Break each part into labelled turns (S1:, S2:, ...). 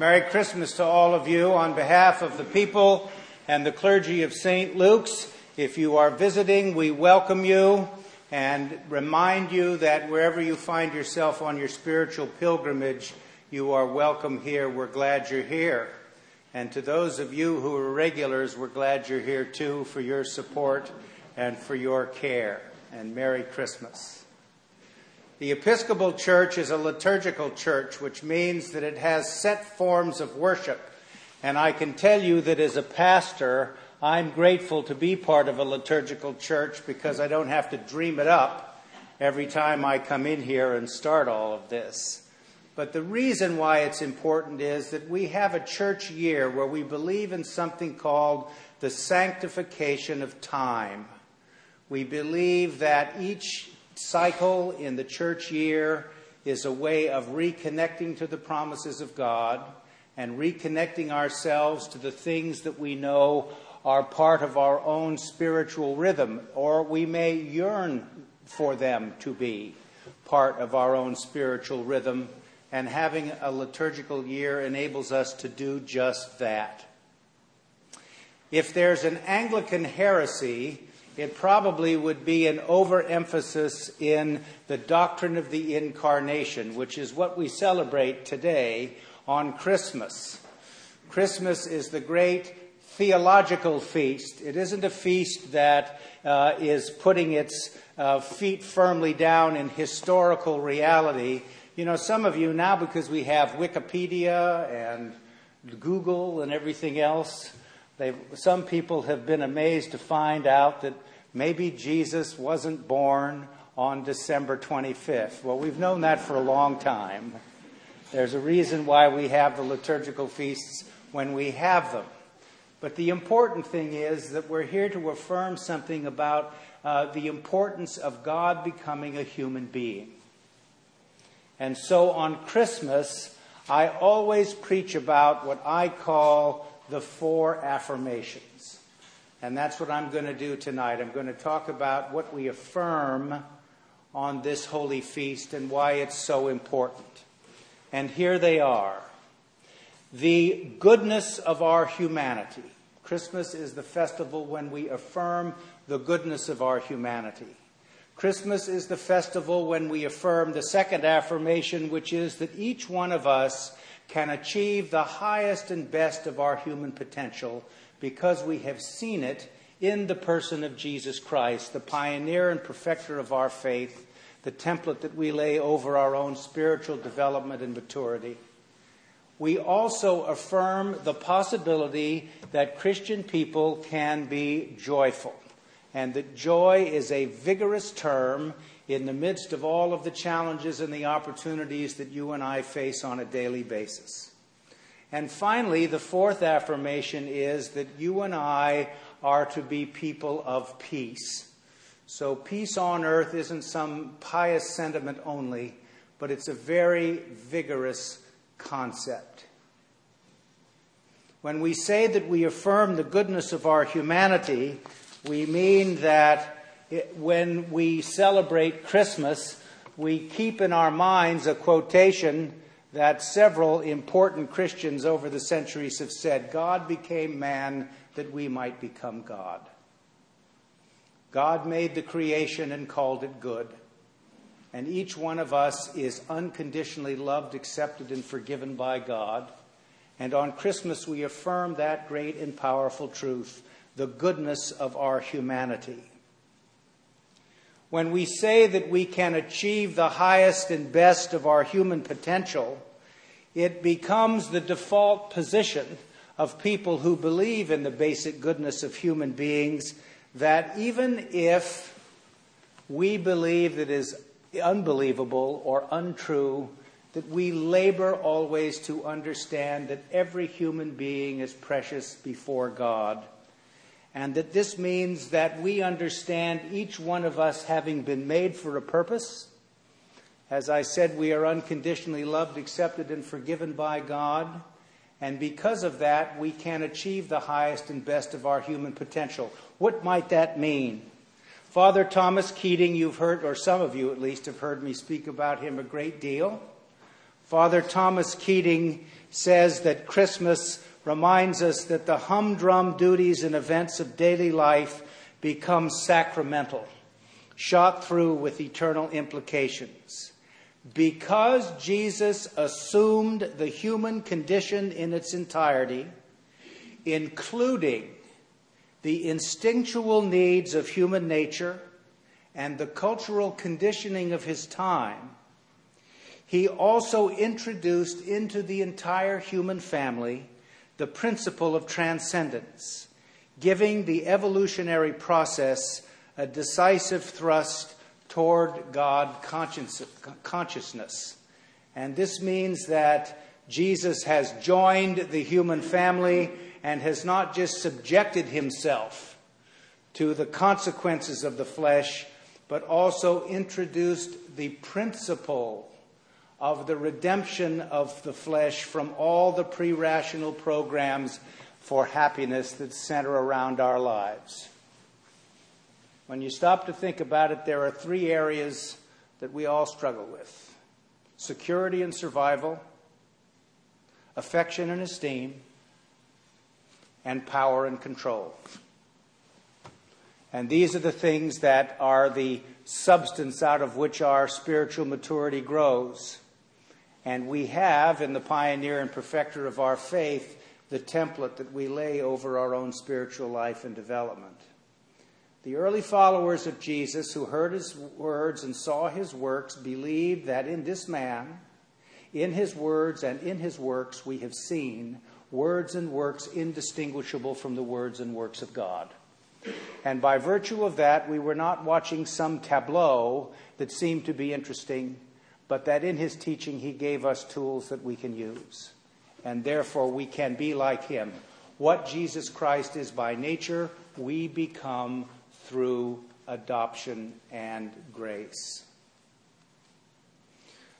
S1: Merry Christmas to all of you on behalf of the people and the clergy of St. Luke's. If you are visiting, we welcome you and remind you that wherever you find yourself on your spiritual pilgrimage, you are welcome here. We're glad you're here. And to those of you who are regulars, we're glad you're here too for your support and for your care. And Merry Christmas. The Episcopal Church is a liturgical church, which means that it has set forms of worship. And I can tell you that as a pastor, I'm grateful to be part of a liturgical church because I don't have to dream it up every time I come in here and start all of this. But the reason why it's important is that we have a church year where we believe in something called the sanctification of time. We believe that each cycle in the church year is a way of reconnecting to the promises of God and reconnecting ourselves to the things that we know are part of our own spiritual rhythm, or we may yearn for them to be part of our own spiritual rhythm and having a liturgical year enables us to do just that. If there's an Anglican heresy, it probably would be an overemphasis in the doctrine of the incarnation, which is what we celebrate today on Christmas. Christmas is the great theological feast. It isn't a feast that uh, is putting its uh, feet firmly down in historical reality. You know, some of you now, because we have Wikipedia and Google and everything else, some people have been amazed to find out that maybe Jesus wasn't born on December 25th. Well, we've known that for a long time. There's a reason why we have the liturgical feasts when we have them. But the important thing is that we're here to affirm something about uh, the importance of God becoming a human being. And so on Christmas, I always preach about what I call the four affirmations. And that's what I'm going to do tonight. I'm going to talk about what we affirm on this holy feast and why it's so important. And here they are the goodness of our humanity. Christmas is the festival when we affirm the goodness of our humanity. Christmas is the festival when we affirm the second affirmation, which is that each one of us can achieve the highest and best of our human potential because we have seen it in the person of Jesus Christ, the pioneer and perfecter of our faith, the template that we lay over our own spiritual development and maturity. We also affirm the possibility that Christian people can be joyful and that joy is a vigorous term in the midst of all of the challenges and the opportunities that you and I face on a daily basis. And finally, the fourth affirmation is that you and I are to be people of peace. So, peace on earth isn't some pious sentiment only, but it's a very vigorous concept. When we say that we affirm the goodness of our humanity, we mean that it, when we celebrate Christmas, we keep in our minds a quotation that several important Christians over the centuries have said God became man that we might become God. God made the creation and called it good. And each one of us is unconditionally loved, accepted, and forgiven by God. And on Christmas, we affirm that great and powerful truth the goodness of our humanity. When we say that we can achieve the highest and best of our human potential, it becomes the default position of people who believe in the basic goodness of human beings that even if we believe that is unbelievable or untrue, that we labor always to understand that every human being is precious before God and that this means that we understand each one of us having been made for a purpose. As I said, we are unconditionally loved, accepted, and forgiven by God. And because of that, we can achieve the highest and best of our human potential. What might that mean? Father Thomas Keating, you've heard, or some of you at least have heard me speak about him a great deal. Father Thomas Keating says that Christmas reminds us that the humdrum duties and events of daily life become sacramental, shot through with eternal implications. Because Jesus assumed the human condition in its entirety, including the instinctual needs of human nature and the cultural conditioning of his time, he also introduced into the entire human family the principle of transcendence, giving the evolutionary process a decisive thrust toward God consciousness. And this means that Jesus has joined the human family and has not just subjected himself to the consequences of the flesh, but also introduced the principle of the redemption of the flesh from all the pre rational programs for happiness that center around our lives. When you stop to think about it, there are three areas that we all struggle with security and survival, affection and esteem, and power and control. And these are the things that are the substance out of which our spiritual maturity grows. And we have, in the pioneer and perfecter of our faith, the template that we lay over our own spiritual life and development. The early followers of Jesus who heard his words and saw his works believed that in this man, in his words and in his works, we have seen words and works indistinguishable from the words and works of God. And by virtue of that, we were not watching some tableau that seemed to be interesting but that in his teaching he gave us tools that we can use. And therefore we can be like him. What Jesus Christ is by nature, we become through adoption and grace.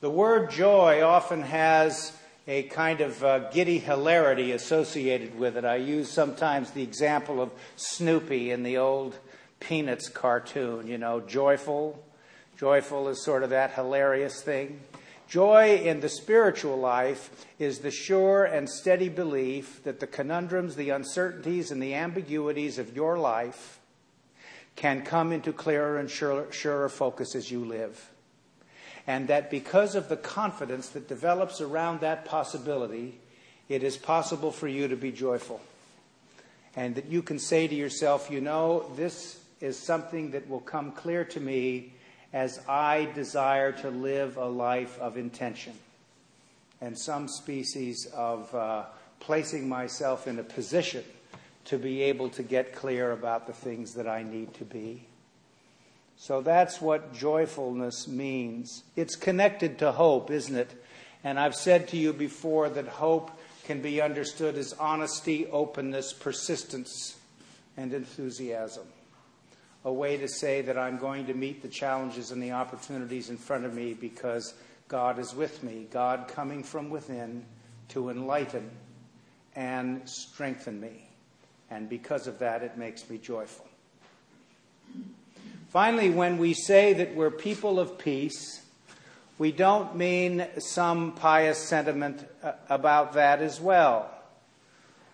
S1: The word joy often has a kind of uh, giddy hilarity associated with it. I use sometimes the example of Snoopy in the old Peanuts cartoon, you know, joyful, Joyful is sort of that hilarious thing. Joy in the spiritual life is the sure and steady belief that the conundrums, the uncertainties, and the ambiguities of your life can come into clearer and surer, surer focus as you live. And that because of the confidence that develops around that possibility, it is possible for you to be joyful. And that you can say to yourself, you know, this is something that will come clear to me as I desire to live a life of intention and some species of uh, placing myself in a position to be able to get clear about the things that I need to be. So that's what joyfulness means. It's connected to hope, isn't it? And I've said to you before that hope can be understood as honesty, openness, persistence, and enthusiasm a way to say that I'm going to meet the challenges and the opportunities in front of me because God is with me, God coming from within to enlighten and strengthen me. And because of that, it makes me joyful. Finally, when we say that we're people of peace, we don't mean some pious sentiment uh, about that as well.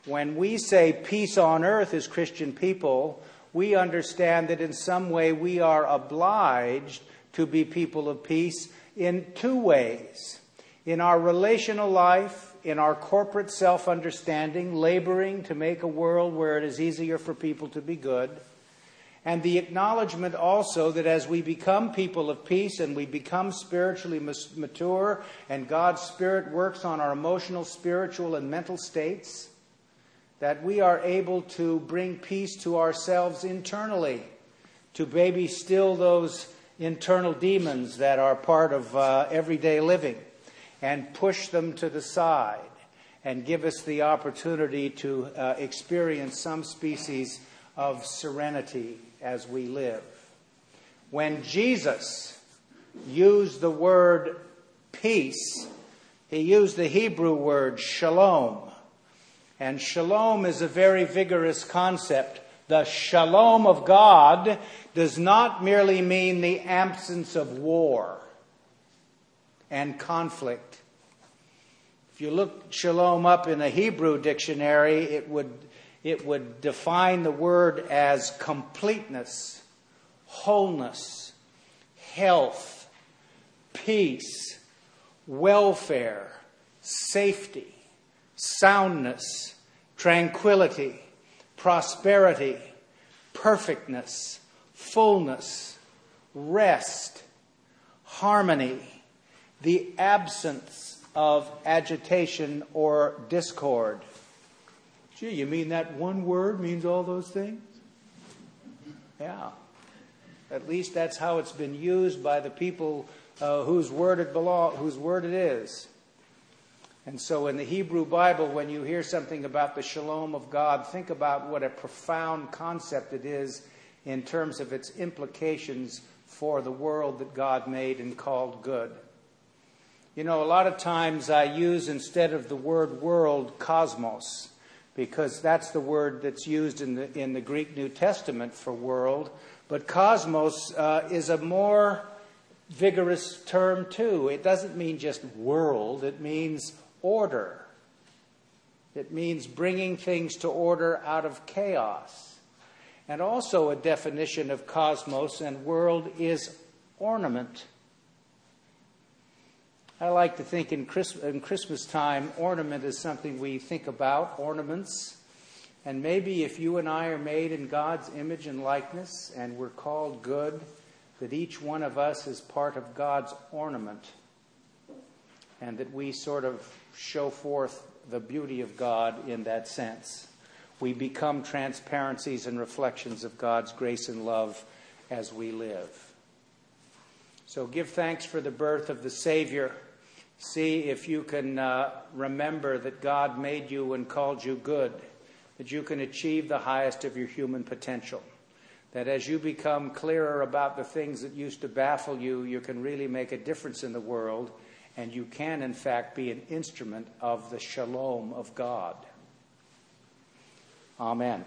S1: When we say peace on earth as Christian people, we understand that in some way we are obliged to be people of peace in two ways. In our relational life, in our corporate self understanding, laboring to make a world where it is easier for people to be good, and the acknowledgement also that as we become people of peace and we become spiritually mature, and God's Spirit works on our emotional, spiritual, and mental states, that we are able to bring peace to ourselves internally, to maybe still those internal demons that are part of uh, everyday living, and push them to the side and give us the opportunity to uh, experience some species of serenity as we live. When Jesus used the word peace, he used the Hebrew word shalom and shalom is a very vigorous concept. The shalom of God does not merely mean the absence of war and conflict If you look shalom up in a Hebrew dictionary, it would, it would define the word as completeness, wholeness, health, peace, welfare, safety, soundness, tranquility, prosperity, perfectness, fullness, rest, harmony, the absence of agitation or discord. Gee, you mean that one word means all those things? Yeah. At least that's how it's been used by the people uh, whose word it belong, whose word it is. And so in the Hebrew Bible, when you hear something about the shalom of God, think about what a profound concept it is in terms of its implications for the world that God made and called good. You know, a lot of times I use instead of the word world, cosmos, because that's the word that's used in the, in the Greek New Testament for world. But cosmos uh, is a more vigorous term, too. It doesn't mean just world, it means order. It means bringing things to order out of chaos. And also, a definition of cosmos and world is ornament. I like to think in, Christ- in Christmas time, ornament is something we think about, ornaments. And maybe if you and I are made in God's image and likeness and we're called good, that each one of us is part of God's ornament. And that we sort of show forth the beauty of God in that sense. We become transparencies and reflections of God's grace and love as we live. So give thanks for the birth of the Savior. See if you can uh, remember that God made you and called you good, that you can achieve the highest of your human potential. That as you become clearer about the things that used to baffle you, you can really make a difference in the world and you can, in fact, be an instrument of the shalom of God. Amen.